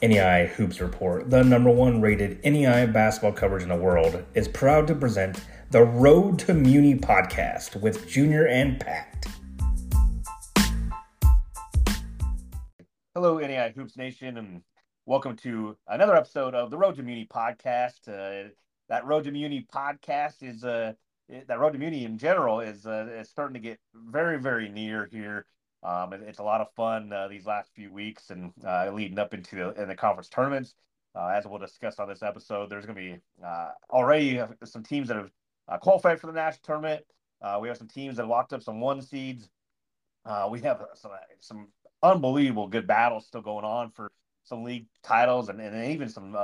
NEI Hoops Report, the number one rated NEI basketball coverage in the world, is proud to present the Road to Muni podcast with Junior and Pat. Hello, NEI Hoops Nation, and welcome to another episode of the Road to Muni podcast. Uh, that Road to Muni podcast is uh, that Road to Muni in general is uh, is starting to get very, very near here. Um, it, it's a lot of fun uh, these last few weeks and uh, leading up into the, in the conference tournaments. Uh, as we'll discuss on this episode, there's going to be uh, already some teams that have uh, qualified for the national tournament. Uh, we have some teams that locked up some one seeds. we have some, some unbelievable good battles still going on for some league titles and, and even some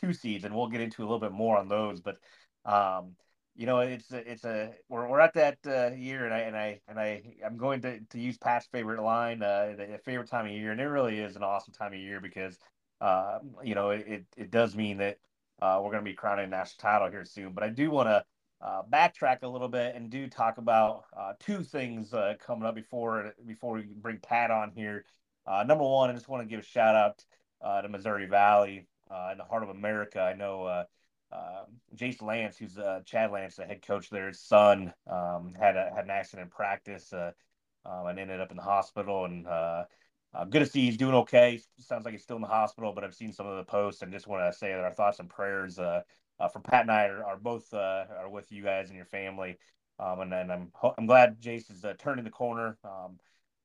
two seeds, and we'll get into a little bit more on those. But um, you know, it's a, it's a we're, we're at that uh, year, and I and I and I I'm going to, to use Pat's favorite line, uh, favorite time of year, and it really is an awesome time of year because, uh, you know, it it does mean that uh, we're going to be crowning a national title here soon. But I do want to uh, backtrack a little bit and do talk about uh, two things uh, coming up before before we bring Pat on here. Uh, number one, I just want to give a shout out uh, to Missouri Valley uh, in the heart of America. I know. Uh, Jace Lance, who's uh, Chad Lance, the head coach there, his son um, had a, had an accident in practice uh, um, and ended up in the hospital. And uh, uh, good to see he's doing okay. Sounds like he's still in the hospital, but I've seen some of the posts and just want to say that our thoughts and prayers uh, uh, for Pat and I are, are both are with you guys and your family. Um, and, and I'm I'm glad Jace is uh, turning the corner. Um,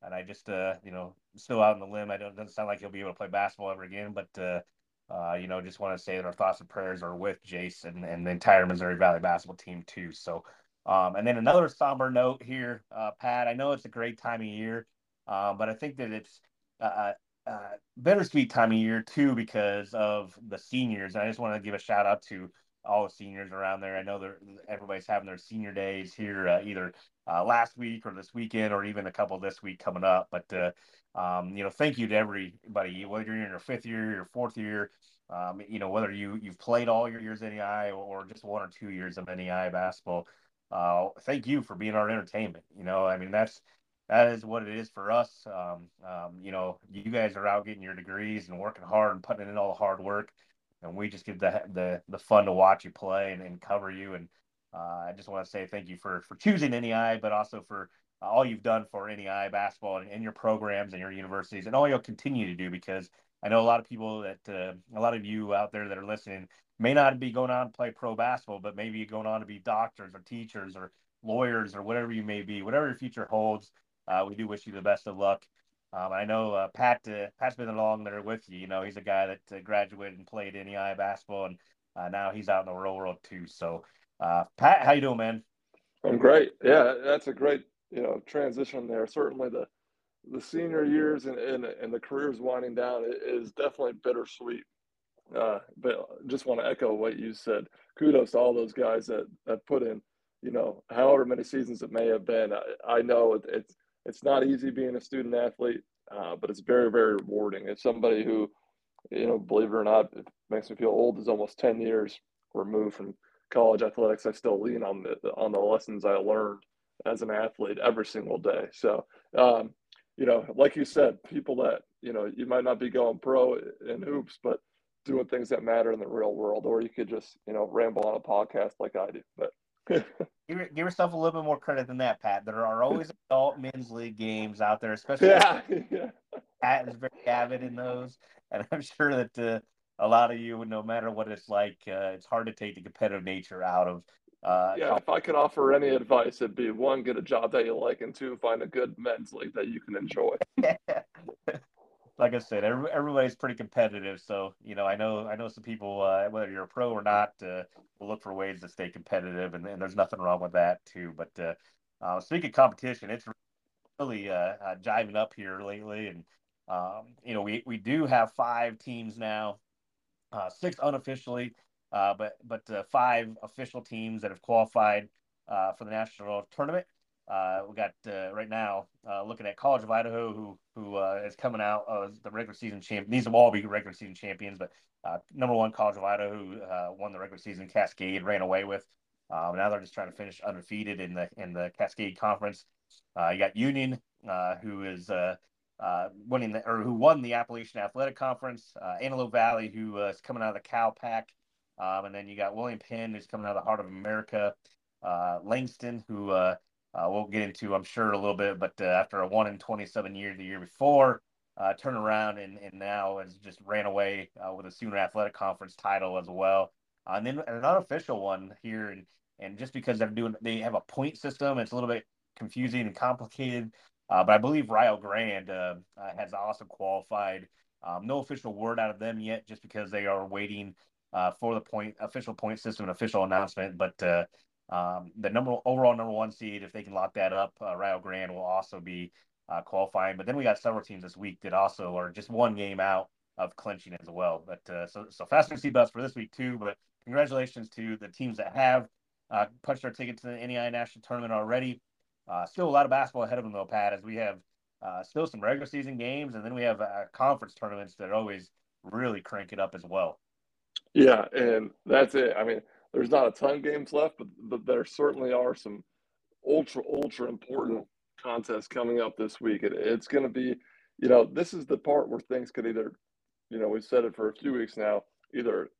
and I just you know still out on the limb. I don't doesn't sound like he'll be able to play basketball ever again, but uh, uh, you know, just want to say that our thoughts and prayers are with Jason and the entire Missouri Valley basketball team too. So, um, and then another somber note here, uh, Pat. I know it's a great time of year, uh, but I think that it's a, uh, uh, uh, bittersweet time of year too because of the seniors. And I just want to give a shout out to all the seniors around there. I know that everybody's having their senior days here either last week or this weekend or even a couple this week coming up. But um, you know, thank you to everybody, whether you're in your fifth year, your fourth year, um, you know, whether you you've played all your years in NEI or just one or two years of NEI basketball. Uh, thank you for being our entertainment. You know, I mean that's that is what it is for us. Um, um, you know, you guys are out getting your degrees and working hard and putting in all the hard work, and we just get the the the fun to watch you play and, and cover you. And uh, I just want to say thank you for for choosing NEI, but also for all you've done for NEI basketball and, and, your programs and your universities, and all you'll continue to do. Because I know a lot of people that uh, a lot of you out there that are listening may not be going on to play pro basketball, but maybe going on to be doctors or teachers or lawyers or whatever you may be, whatever your future holds. Uh, we do wish you the best of luck. Um, I know uh, Pat. Uh, Pat's been along there with you. You know, he's a guy that uh, graduated and played NEI basketball, and uh, now he's out in the real world too. So, Pat, how you doing, man? I'm great. Yeah, that's a great you know transition there. Certainly the the senior years and, and, and the careers winding down is definitely bittersweet. Uh, but just want to echo what you said. Kudos to all those guys that, that put in, you know, however many seasons it may have been. I, I know it, it's it's not easy being a student athlete, uh, but it's very very rewarding. As somebody who, you know, believe it or not, it makes me feel old. Is almost ten years removed from college athletics. I still lean on the on the lessons I learned as an athlete every single day. So, um, you know, like you said, people that, you know, you might not be going pro in hoops, but doing things that matter in the real world, or you could just, you know, ramble on a podcast like I do. But give, give yourself a little bit more credit than that, Pat. There are always adult men's league games out there, especially. Yeah. yeah. Pat is very avid in those. And I'm sure that uh, a lot of you, no matter what it's like, uh, it's hard to take the competitive nature out of uh, yeah, if I could offer any advice, it'd be one, get a job that you like, and two, find a good men's league that you can enjoy. like I said, every, everybody's pretty competitive, so you know, I know, I know some people, uh, whether you're a pro or not, uh, will look for ways to stay competitive, and, and there's nothing wrong with that too. But uh, uh speaking of competition, it's really uh, uh, jiving up here lately, and um, you know, we we do have five teams now, six unofficially. Uh, but but uh, five official teams that have qualified uh, for the national tournament. Uh, we got uh, right now looking at College of Idaho, who who is coming out as the regular season champion. These will all be regular season champions, but number one College of Idaho, who won the regular season Cascade, ran away with. now they're just trying to finish undefeated in the in the Cascade Conference. you got Union, who is uh, winning the, or who won the Appalachian Athletic Conference. Uh, Antelope Valley, who uh, is coming out of the Cal Pac, um, and then you got William Penn, who's coming out of the Heart of America. Uh, Langston, who uh, uh, we'll get into, I'm sure, a little bit, but uh, after a one in 27 year the year before, uh, turned around and, and now has just ran away uh, with a Sooner Athletic Conference title as well. And then an unofficial one here, and and just because they're doing, they have a point system, it's a little bit confusing and complicated. But I believe Rio Grande has also qualified. Um, no official word out of them yet, just because they are waiting uh, for the point official point system and official announcement. But uh, um, the number overall number one seed, if they can lock that up, uh, Rio Grande will also be qualifying. But then we got several teams this week that also are just one game out of clinching as well. But so so faster seatbelts for this week too. But congratulations to the teams that have punched their ticket to the NAIA national tournament already. Uh, still a lot of basketball ahead of them though, Pat, as we have uh, still some regular season games, and then we have uh, conference tournaments that always really crank it up as well. Yeah, and that's it. I mean, there's not a ton of games left, but but there certainly are some ultra ultra important contests coming up this week. It, it's going to be, you know, this is the part where things could either, you know, we've said it for a few weeks now. Either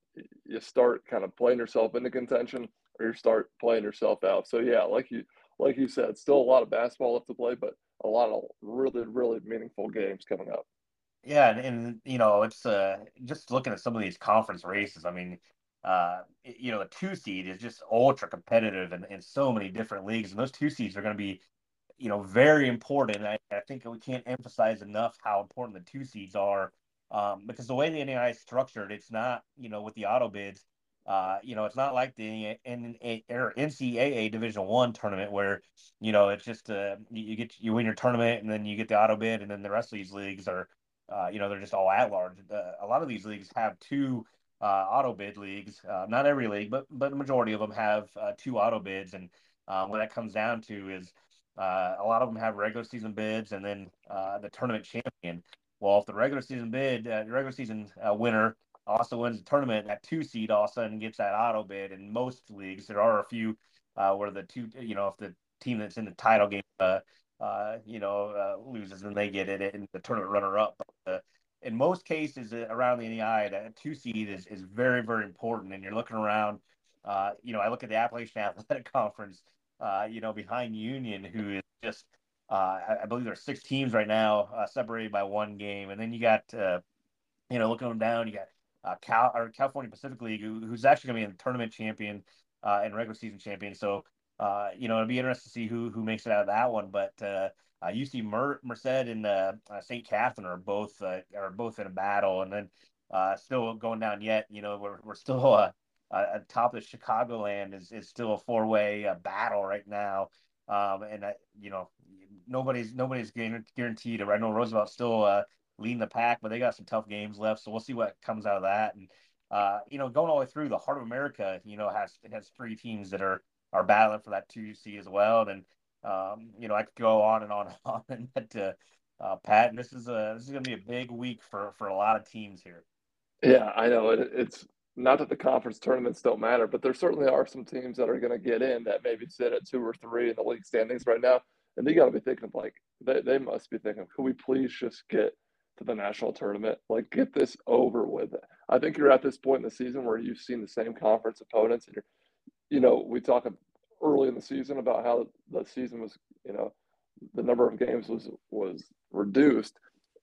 you start kind of playing yourself into contention, or you start playing yourself out. So yeah, like you like you said, still a lot of basketball left to play, but a lot of really, really meaningful games coming up. Yeah, and, and you know, it's uh, just looking at some of these conference races. I mean, uh, you know, the two seed is just ultra competitive in, in so many different leagues, and those two seeds are going to be, you know, very important. I, I think we can't emphasize enough how important the two seeds are, um, because the way the NAIA is structured, it's not, you know, with the auto bids uh, you know, it's not like the NCAA Division One tournament where you know it's just uh, you get you win your tournament and then you get the auto bid and then the rest of these leagues are, uh, you know, they're just all at large. Uh, a lot of these leagues have two uh, auto bid leagues. Uh, not every league, but but the majority of them have uh, two auto bids, and uh, what that comes down to is a lot of them have regular season bids and then the tournament champion. Well, if the regular season bid, uh, regular season winner also wins the tournament that two seed all of a sudden gets that auto bid. In most leagues, there are a few where the two, you know, if the team that's in the title game, uh, you know, uh, loses, and they get it in the tournament runner up. But, uh, in most cases uh, around the NAIA, that two seed is, is very, very important. And you're looking around, uh, you know, I look at the Appalachian Athletic Conference, uh, you know, behind Union, who is just, uh, I, I believe there's six teams right now separated by one game. And then you got, uh, you know, looking them down, you got uh, Cal or California Pacific League, who, who's actually going to be a tournament champion uh, and regular season champion. So, uh, you know, it'll be interesting to see who who makes it out of that one. But uh, UC uh, Mer- Merced and uh, uh, St. Katherine are both uh, are both in a battle, and then still going down yet. You know, we're we're still uh, uh, top of Chicagoland is is still a four way battle right now. Um, and you know, nobody's nobody's guaranteed. I know Roosevelt still leading the pack, but they got some tough games left. So we'll see what comes out of that. And you know, going all the way through the Heart of America, you know, has has three teams that are are battling for that two C as well. And um, you know, I could go on and on and on. But uh, uh, Pat, and this is a this is going to be a big week for for a lot of teams here. Yeah, I know it, it's not that the conference tournaments don't matter, but there certainly are some teams that are going to get in that maybe sit at two or three in the league standings right now, and they got to be thinking like they they must be thinking, could we please just get to the national tournament. Like, get this over with. I think you're at this point in the season where you've seen the same conference opponents, and you're, you know, we talked early in the season about how the season was, you know, the number of games was was reduced,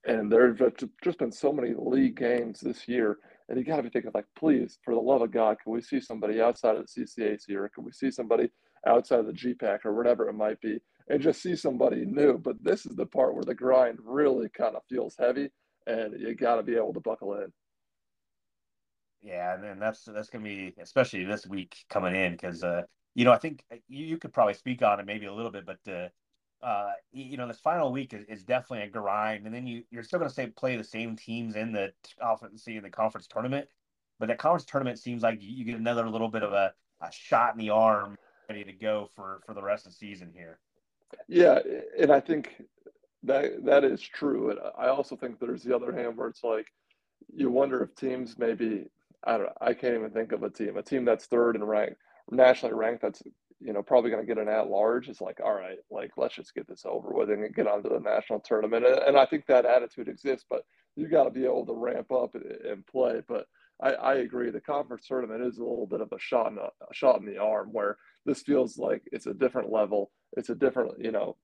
and there's just been so many league games this year, and you got to be thinking like, please, for the love of God, can we see somebody outside of the CCAC or can we see somebody outside of the GPAC or whatever it might be and just see somebody new. But this is the part where the grind really kind of feels heavy, and you got to be able to buckle in. Yeah, and that's that's gonna be especially this week coming in because uh, you know I think uh, you, you could probably speak on it maybe a little bit, but uh, uh, you know this final week is, is definitely a grind, and then you you're still gonna say play the same teams in the conference in the conference tournament, but that conference tournament seems like you get another little bit of a, a shot in the arm ready to go for for the rest of the season here. Yeah, and I think that that is true. And I also think there's the other hand where it's like you wonder if teams maybe I don't I can't even think of a team a team that's third and ranked nationally ranked that's you know, probably going to get an at large is like, all right, like let's just get this over with and get on to the national tournament. And, I think that attitude exists, but you got to be able to ramp up and, play. But I, I, agree, the conference tournament is a little bit of a shot in a, a shot in the arm where this feels like it's a different level. It's a different, you know,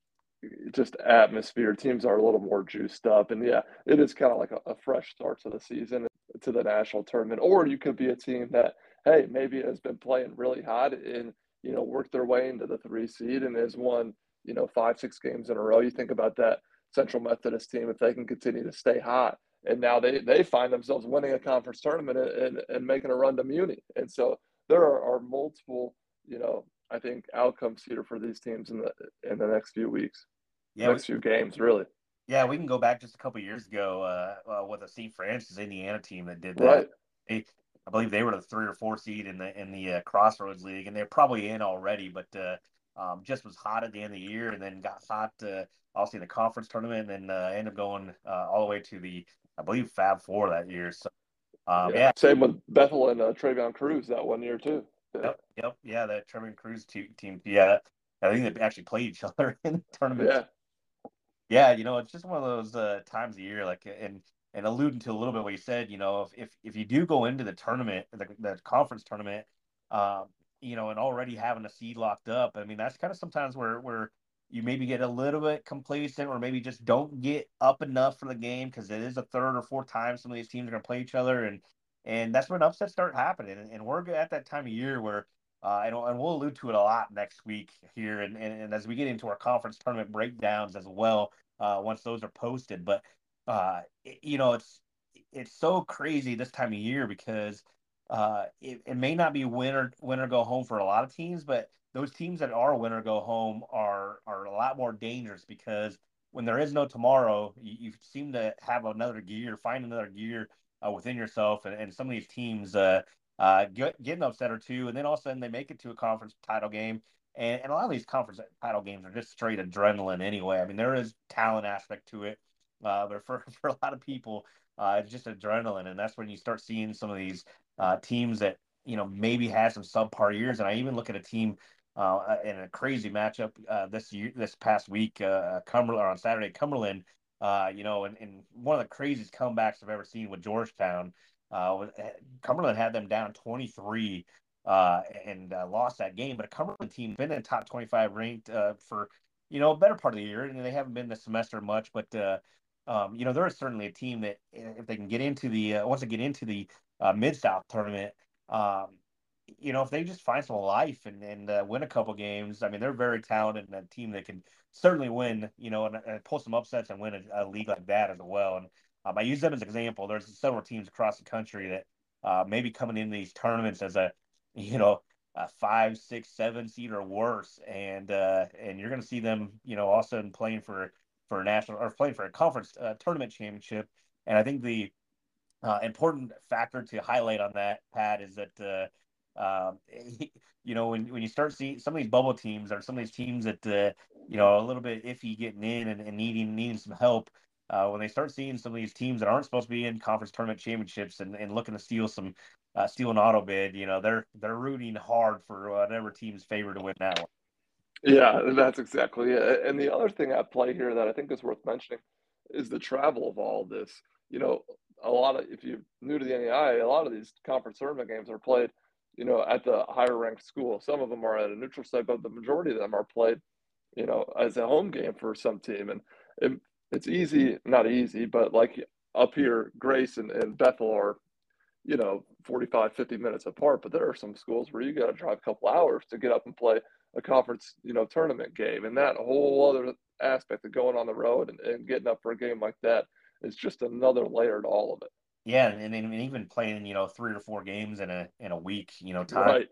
just atmosphere. Teams are a little more juiced up, and yeah, it is kind of like a, a fresh start to the season to the national tournament. Or you could be a team that, hey, maybe has been playing really hot and you know, worked their way into the three seed and has won, you know, five, six games in a row. You think about that Central Methodist team, if they can continue to stay hot. And now they, they find themselves winning a conference tournament and, and making a run to Muni. And so there are, are multiple, you know, I think outcomes here for these teams in the in the next few weeks. Yeah, next we, few games, really. Yeah, we can go back just a couple years ago uh, uh, with a St. Francis Indiana team that did that. Right. They, I believe they were the three or four seed in the in the uh, Crossroads League, and they're probably in already, but uh, um, just was hot at the end of the year, and then got hot uh, also in the conference tournament, and then uh, ended up going uh, all the way to the I believe Fab Four that year. So um, yeah. yeah. same with Bethel and uh, Travion Cruz that one year too. Yeah. Yep, yep, yeah, that Travion Cruz team. Yeah, I think they actually played each other in the tournament. Yeah. Yeah, you know, it's just one of those uh, times of year, like, and and alluding to a little bit what you said, you know, if if, if you do go into the tournament, the, the conference tournament, um, you know, and already having a seed locked up, I mean, that's kind of sometimes where where you maybe get a little bit complacent or maybe just don't get up enough for the game because it is a third or fourth time some of these teams are going to play each other and and that's when upsets start happening and, and we're at that time of year where uh, and, and we'll allude to it a lot next week here and, and, and as we get into our conference tournament breakdowns as well uh, once those are posted but uh, you know, it's it's so crazy this time of year because uh, it, it may not be winner winner go home for a lot of teams, but those teams that are winner go home are are a lot more dangerous because when there is no tomorrow, you, you seem to have another gear, find another gear uh, within yourself, and, and some of these teams uh, uh, get, get an upset or two, and then all of a sudden they make it to a conference title game. And, and a lot of these conference title games are just straight adrenaline anyway. I mean, there is talent aspect to it. Uh, but for, for a lot of people, uh, it's just adrenaline. And that's when you start seeing some of these uh, teams that, you know, maybe had some subpar years. And I even look at a team uh, in a crazy matchup uh, this year, this past week, uh, Cumberland, on Saturday, Cumberland, you know, and, and one of the craziest comebacks I've ever seen with Georgetown. Uh, Cumberland had them down 23 uh, and lost that game. But a Cumberland team been in top 25 ranked for you know a better part of the year, and they haven't been this semester much. But uh, um, you know, there is certainly a team that if they can get into the uh, once they get into the uh, Mid South tournament, um, you know, if they just find some life and and uh, win a couple games, I mean, they're very talented and a team that can certainly win, you know, and, and pull some upsets and win a, a, league like that as well. And um, I use them as an example. There's several teams across the country that uh, maybe coming in these tournaments as a, you know, a five, six, seven seed or worse, and uh, and you're going to see them, you know, also playing for for a national or playing for a conference uh, tournament championship. And I think the uh, important factor to highlight on that, Pat, is that uh, um, you know when when you start seeing some of these bubble teams or some of these teams that uh, you know a little bit iffy getting in and, and needing needing some help. Uh, when they start seeing some of these teams that aren't supposed to be in conference tournament championships and, and looking to steal some uh, steal an auto bid, you know they're they're rooting hard for whatever team's favored to win that one. Yeah, that's exactly it. And the other thing at play here that I think is worth mentioning is the travel of all this. You know, a lot of if you're new to the NAI, a lot of these conference tournament games are played, you know, at the higher ranked school. Some of them are at a neutral site, but the majority of them are played, you know, as a home game for some team. And it, it's easy, not easy, but like up here, Grace and, and Bethel are, you know, 45, 50 minutes apart. But there are some schools where you got to drive a couple hours to get up and play a conference, you know, tournament game. And that whole other aspect of going on the road and, and getting up for a game like that is just another layer to all of it. Yeah, and, and even playing, you know, three or four games in a in a week, you know, time.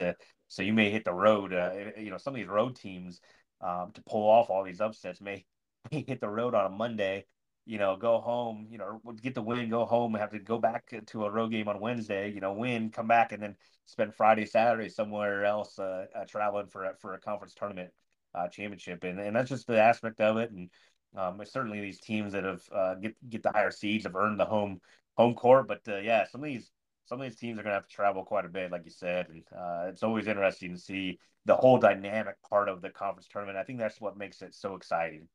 Right. So you may hit the road. Uh, you know, some of these road teams um, to pull off all these upsets may, may hit the road on a Monday you know, go home, you know, get the win, go home, have to go back to a road game on Wednesday, you know, win, come back, and then spend Friday, Saturday somewhere else, uh, uh, traveling for for a conference tournament uh, championship, and and that's just the aspect of it. And um, certainly these teams that have uh, get get the higher seeds have earned the home home court, but uh, yeah, some of these some of these teams are going to have to travel quite a bit, like you said, and uh, it's always interesting to see the whole dynamic part of the conference tournament. I think that's what makes it so exciting.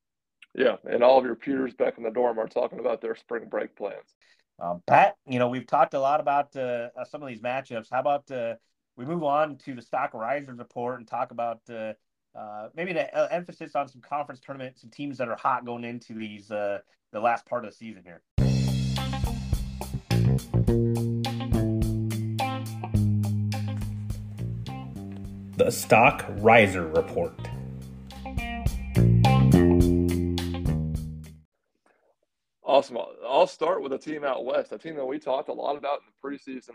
Yeah, and all of your peers back in the dorm are talking about their spring break plans. Um, Pat, you know we've talked a lot about uh, uh some of these matchups. How about uh, we move on to the stock risers report and talk about uh, uh, maybe the emphasis on some conference tournaments, some teams that are hot going into these the last part of the season here. the Stock Riser Report. Start with a team out west, a team that we talked a lot about in the preseason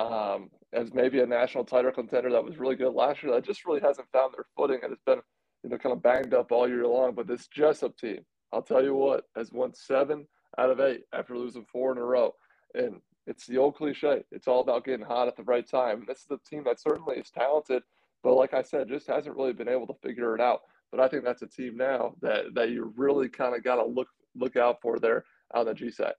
um, as maybe a national title contender that was really good last year that just really hasn't found their footing and it's been you know kind of banged up all year long. But this Jessup team, I'll tell you what, has won seven out of eight after losing four in a row. And it's the old cliche. It's all about getting hot at the right time. This is a team that certainly is talented but like I said, just hasn't really been able to figure it out. But I think that's a team now that that you really kind of got to look look out for there on the GSAC.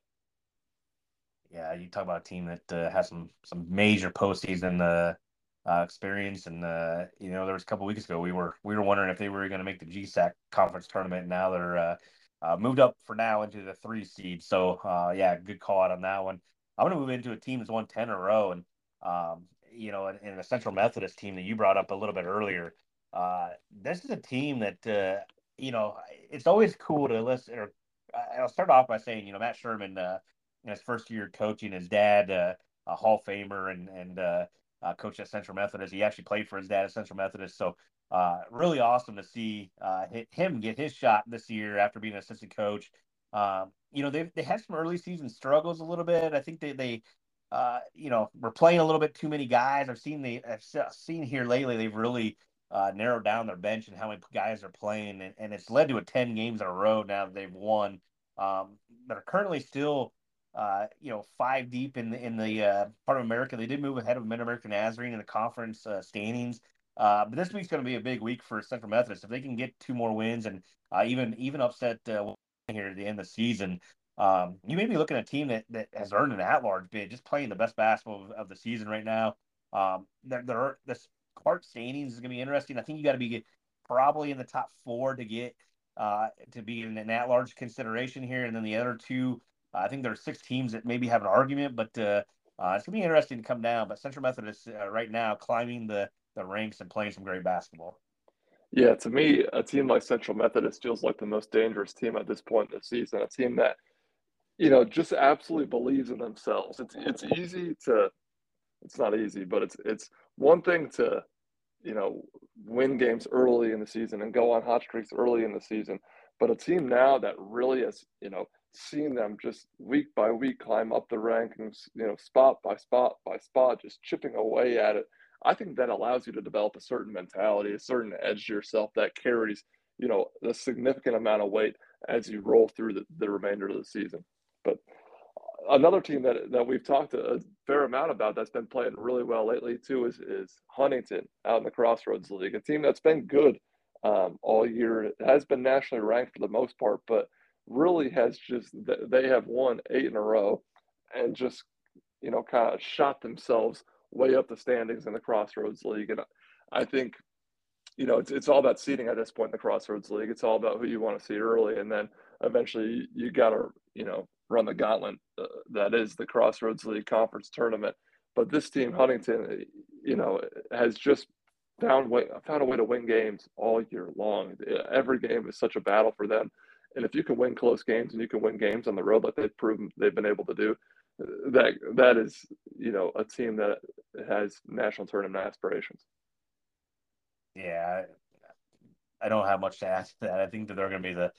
Yeah, you talk about a team that uh, has some some major postseason uh, uh, experience, and uh, you know there was a couple weeks ago we were we were wondering if they were going to make the GSAC conference tournament. Now they're uh, uh, moved up for now into the three seed. So uh, yeah, good call out on that one. I'm going to move into a team that's won ten in a row, and um, you know, in, in, the Central Methodist team that you brought up a little bit earlier, uh, this is a team that, uh, you know, it's always cool to listen. Or I'll start off by saying, you know, Matt Sherman, uh, his first year coaching, his dad, uh, a Hall of Famer and and uh, uh, coach at Central Methodist. He actually played for his dad at Central Methodist. So uh, really awesome to see uh, him get his shot this year after being an assistant coach. Um, you know, they they had some early season struggles a little bit. I think they they uh, you know, we're playing a little bit too many guys. I've seen the I've seen here lately they've really uh, narrowed down their bench and how many guys are playing, and, and it's led to a ten games in a row now that they've won. Um, but are currently still, uh, you know, five deep in the in the uh, Heart of America. They did move ahead of Mid American Nazarene in the conference uh, standings. Uh, but this week's going to be a big week for Central Methodist. If they can get two more wins and uh, even even upset here at the end of the season, um, you may be looking at a team that, that has earned an at-large bid, just playing the best basketball of, of the season right now. Um, there are, this Clark standings is going to be interesting. I think you got to be probably in the top four to get uh, to be in an at-large consideration here, and then the other two. I think there are six teams that maybe have an argument, but uh, uh it's going to be interesting to come down. But Central Methodist uh, right now climbing the the ranks and playing some great basketball. Yeah, to me, a team like Central Methodist feels like the most dangerous team at this point in the season. A team that you know, just absolutely believes in themselves. It's it's easy to it's not easy, but it's it's one thing to, you know, win games early in the season and go on hot streaks early in the season. But a team now that really has, you know, seen them just week by week climb up the rankings, you know, spot by spot by spot, just chipping away at it. I think that allows you to develop a certain mentality, a certain edge to yourself that carries, you know, a significant amount of weight as you roll through the, the remainder of the season. But another team that that we've talked a fair amount about that's been playing really well lately too is is Huntington out in the Crossroads League, a team that's been good um, all year. It has been nationally ranked for the most part, but really has just they have won eight in a row and just you know kind of shot themselves way up the standings in the Crossroads League. And I think you know it's it's all about seeding at this point in the Crossroads League. It's all about who you want to see early, and then eventually you got to you know run the gauntlet uh, that is the Crossroads League Conference tournament. But this team, Huntington, you know, has just found way found a way to win games all year long. Every game is such a battle for them, and if you can win close games and you can win games on the road like they've proven they've been able to do, that that is you know a team that has national tournament aspirations. Yeah, I don't have much to add to that. I think that they're going to be the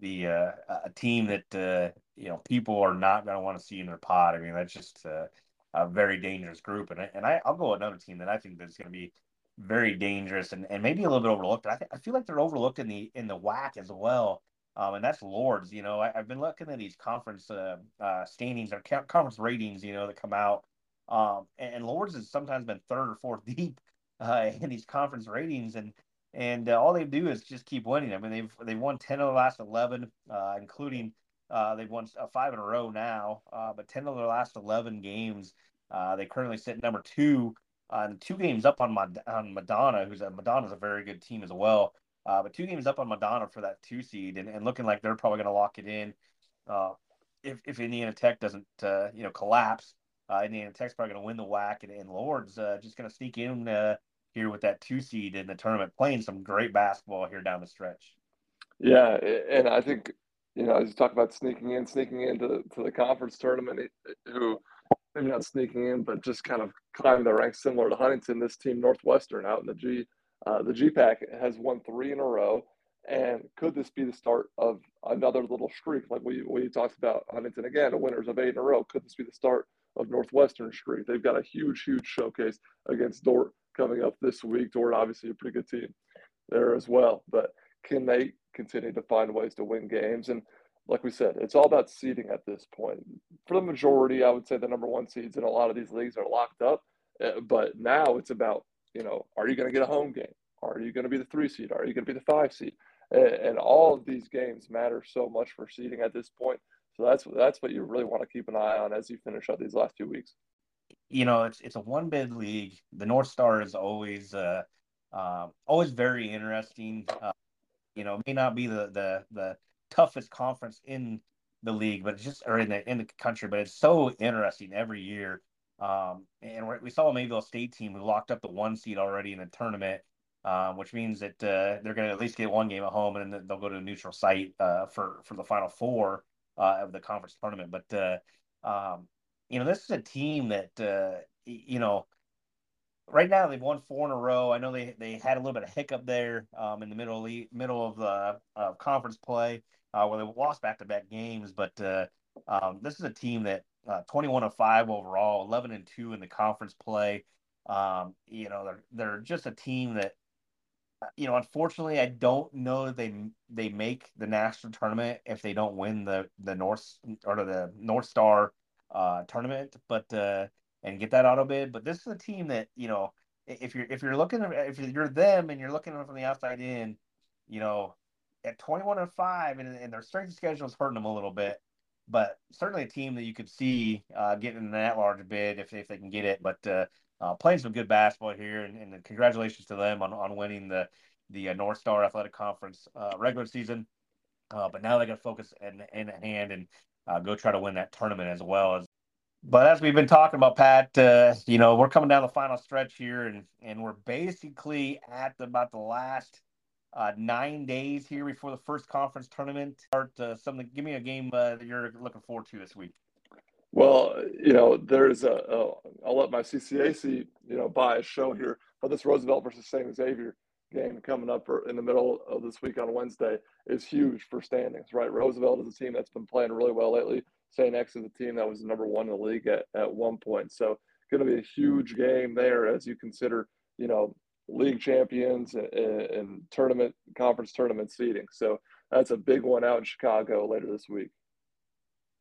the uh, a team that uh, you know people are not going to want to see in their pod. I mean, that's just uh, a very dangerous group. And I, and I, will go another team that I think that's going to be very dangerous and, and maybe a little bit overlooked. I, th- I feel like they're overlooked in the in the WAC as well. Um, and that's Lourdes. You know, I, have been looking at these conference uh, uh, standings or conference ratings. You know, that come out. Um, and, and Lourdes has sometimes been third or fourth deep uh, in these conference ratings, and and uh, all they do is just keep winning. I mean, they've they've won ten of the last eleven, uh, including uh, they've won uh, five in a row now, uh, but ten of their last eleven games Uh, they currently sit number two, on two games up on on Madonna, who's a Madonna's a very good team as well. Uh, but two games up on Madonna for that two seed, and, and looking like they're probably going to lock it in. Uh, if if Indiana Tech doesn't uh, you know collapse, uh, Indiana Tech's probably going to win the WAC, and, and Lourdes uh, just going to sneak in uh, here with that two seed in the tournament, playing some great basketball here down the stretch. Yeah, and I think you know as you talk about sneaking in, sneaking into to the conference tournament, who maybe not sneaking in, but just kind of climbing the ranks similar to Huntington. This team, Northwestern, out in the G, uh, the Pack, has won three in a row. And could this be the start of another little streak, like we we talked about Huntington again, a winners of eight in a row? Could this be the start of Northwestern streak? They've got a huge, huge showcase against Dordt coming up this week. Dordt, obviously, a pretty good team there as well. But can they continue to find ways to win games? And like we said, it's all about seeding at this point. For the majority, I would say the number one seeds in a lot of these leagues are locked up. Uh, but now it's about, you know, are you going to get a home game? Are you going to be the three seed? Are you going to be the five seed? And, all of these games matter so much for seeding at this point. So that's that's what you really want to keep an eye on as you finish out these last two weeks. You know, it's it's a one bid league. The North Star is always uh, uh, always very interesting. Uh, you know, may not be the the the toughest conference in the league, but it's just or in the in the country. But it's so interesting every year. Um, and we saw a Mayville State team who locked up the one seed already in the tournament, um, which means that uh, they're going to at least get one game at home, and then they'll go to a neutral site uh, for for the final four uh, of the conference tournament. But uh, um, you know, this is a team that uh, you know right now they've won four in a row. I know they they had a little bit of hiccup there um, in the middle of, middle of the uh, conference play uh, where they lost back to back games. But uh, um, this is a team that uh, 21 of five overall, 11 and two in the conference play. Um, you know, they're they're just a team that uh, you know, unfortunately, I don't know they they make the national tournament if they don't win the the North or the North Star uh, tournament, but and get that auto bid. But this is a team that you know, if you're if you're looking if you're them and you're looking from the outside in, you know, at 21 and 5 and, and their strength schedule is hurting them a little bit but certainly a team that you could see uh, getting that large bid if, if they can get it but uh, uh, playing some good basketball here and, and, congratulations to them on, on winning the the uh, north star athletic conference uh, regular season uh, but now they got to focus in, in hand and go try to win that tournament as well as but as we've been talking about pat you know we're coming down the final stretch here and and we're basically at about the last uh, nine days here before the first conference tournament. Start uh, something. Give me a game uh, that you're looking forward to this week. Well, you know, there's a. a I'll let my CCAC you know bias show here, but this Roosevelt versus St. Xavier game coming up in the middle of this week on Wednesday is huge for standings, right? Roosevelt is a team that's been playing really well lately. St. X is a team that was number one in the league at, at one point. So going to be a huge game there as you consider, you know, league champions and, and tournament conference tournament seeding. So that's a big one out in Chicago later this week.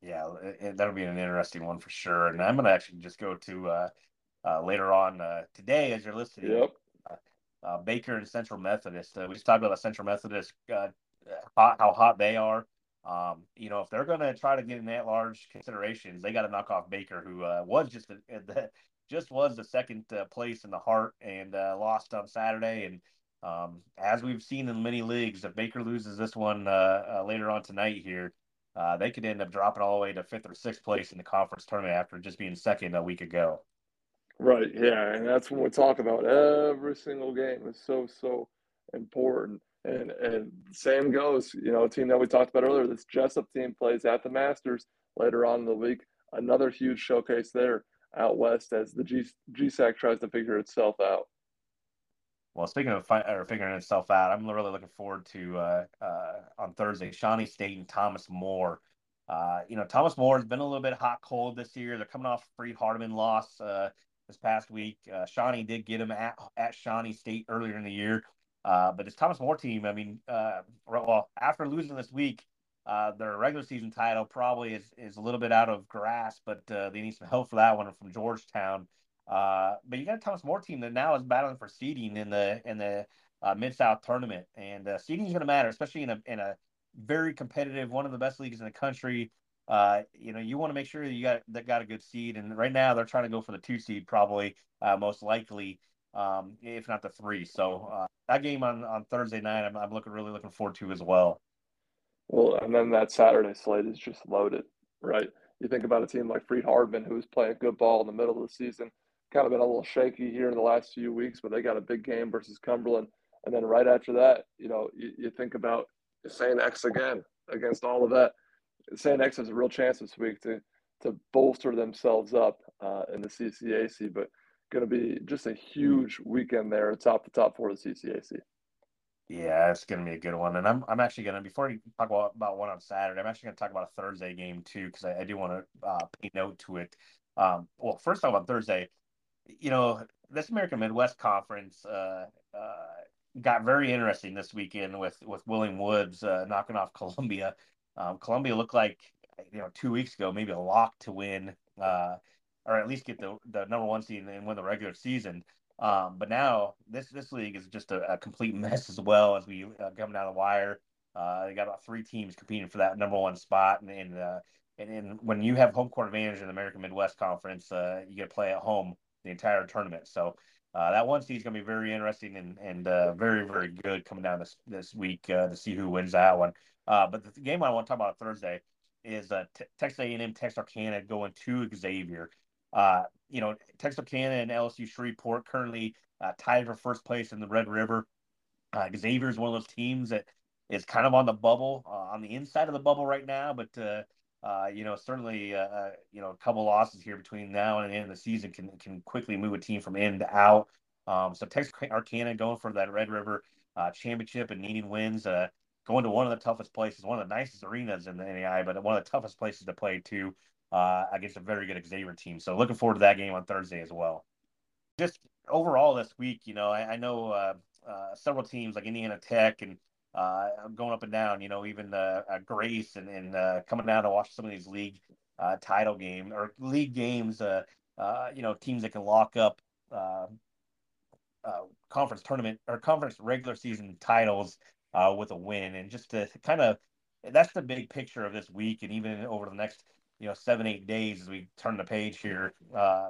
Yeah, it, that'll be an interesting one for sure. And I'm going to actually just go to uh, uh, later on uh, today as you're listening. Yep. Uh, uh, Baker and Central Methodist. Uh, we just talked about the Central Methodist, hot, how hot they are. Um, you know, if they're going to try to get in that large considerations, they got to knock off Baker, who uh, was just the, just was the second uh, place in the heart and uh, lost on Saturday. And um, as we've seen in many leagues, if Baker loses this one uh, uh later on tonight here, uh, they could end up dropping all the way to fifth or sixth place in the conference tournament after just being second a week ago. Right. Yeah, and that's when we talk about every single game is so so important. And and same goes, you know, a team that we talked about earlier, this Jessup team plays at the Master's later on in the week. Another huge showcase there out west as the G GSAC tries to figure itself out. Well, speaking of fi- or figuring itself out, I'm really looking forward to uh, uh, on Thursday, Shawnee State and Thomas More. Uh, you know, Thomas More has been a little bit hot cold this year. They're coming off Freed Hardeman loss uh, this past week. Uh, Shawnee did get him at at Shawnee State earlier in the year, uh, but this Thomas More team, I mean, well, after losing this week, uh, their regular season title probably is, is a little bit out of grasp, but uh, they need some help for that one from Georgetown. Uh, but you got a Thomas More team that now is battling for seeding in the in the uh, Mid South tournament, and uh, seeding is going to matter, especially in a in a very competitive, one of the best leagues in the country. uh, you know, you want to make sure you got that got a good seed. And right now they're trying to go for the two seed, probably uh, most likely, um, if not the three. So uh, that game on, on Thursday night, I'm, I'm looking really looking forward to as well. Well, and then that Saturday slate is just loaded, right? You think about a team like Freed Hardeman, who was playing good ball in the middle of the season, kind of been a little shaky here in the last few weeks, but they got a big game versus Cumberland. And then right after that, you know, you, you think about St. X again against all of that. St. X has a real chance this week to to bolster themselves up uh, in the CCAC, but going to be just a huge weekend there, top the top four of the CCAC. Yeah, it's going to be a good one, and I'm I'm actually going to before you talk about, about one on Saturday, I'm actually going to talk about a Thursday game too because I, I, do want to uh, pay note to it. Um, well, first talk about Thursday. You know, this American Midwest Conference uh, uh, got very interesting this weekend with with William Woods uh, knocking off Columbia. Um, Columbia looked like you know two weeks ago maybe a lock to win uh, or at least get the the number one seed and win the regular season. Um, but now this this league is just a, a complete mess as well as we uh, come down the wire. Uh, they got about three teams competing for that number one spot, and and, uh, and, and when you have home court advantage in the American Midwest Conference, uh, you get to play at home the entire tournament. So uh, that one seed is going to be very interesting and and uh, very very good coming down this this week uh, to see who wins that one. But the game I want to talk about Thursday is T- Texas A&M Texarkana going to Xavier. Uh, you know, Texarkana and LSU Shreveport currently tied for first place in the Red River. Xavier is one of those teams that is kind of on the bubble, on the inside of the bubble right now, but uh, you know, certainly, uh, uh, you know, a couple losses here between now and the end of the season can can quickly move a team from in to out. Um, so Texarkana going for that Red River uh, championship and needing wins, uh, going to one of the toughest places, one of the nicest arenas in the NAI, but one of the toughest places to play too uh, against a very good Xavier team. So looking forward to that game on Thursday as well. Just overall this week, you know, I, I know uh, uh, several teams like Indiana Tech and uh, going up and down. You know, even uh, uh, Grace and, and uh, coming down to watch some of these league title game or league games. You know, teams that can lock up conference tournament or conference regular season titles with a win, and just to kind of that's the big picture of this week, and even over the next you know seven eight days as we turn the page here. Uh,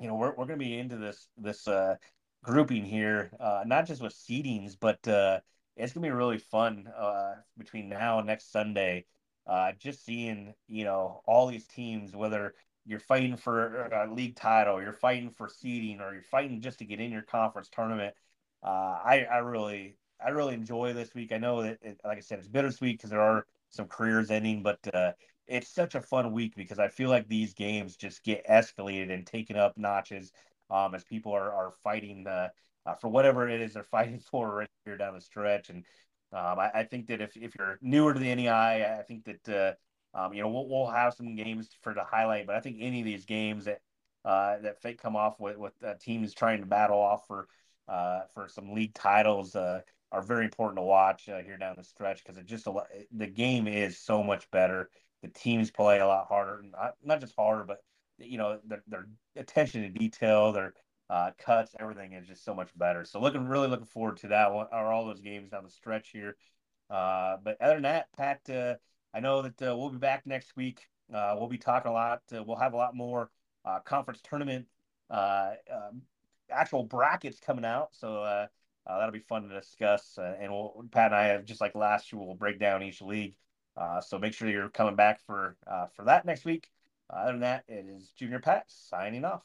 you know, we're we're going to be into this this uh, grouping here, uh, not just with seedings, but uh, it's gonna be really fun uh, between now and next Sunday. Uh, just seeing you know all these teams, whether you're fighting for a league title, you're fighting for seeding, or you're fighting just to get in your conference tournament. Uh, I I really I really enjoy this week. I know that, it, like I said, it's bittersweet because there are some careers ending, but uh, it's such a fun week because I feel like these games just get escalated and taken up notches um, as people are are fighting the uh, for whatever it is they're fighting for right here down the stretch. And um, I, I, think that if, if you're newer to the NEI, I think that uh, um, you know we'll, we'll have some games for to highlight. But I think any of these games that uh, that fake come off with with uh, teams trying to battle off for uh, for some league titles uh, are very important to watch here down the stretch because it just the game is so much better. The teams play a lot harder, not, not just harder, but you know their, their attention to detail, their uh, cuts, everything is just so much better. So looking really looking forward to that one or all those games down the stretch here. Uh, but other than that, Pat, uh, I know that uh, we'll be back next week. Uh, we'll be talking a lot. Uh, we'll have a lot more conference tournament um, actual brackets coming out. So that'll be fun to discuss. and we'll, Pat and I, have, just like last year, we'll break down each league. Uh, so make sure you're coming back for uh, for that next week. Uh, other than that, it is Junior Pat signing off.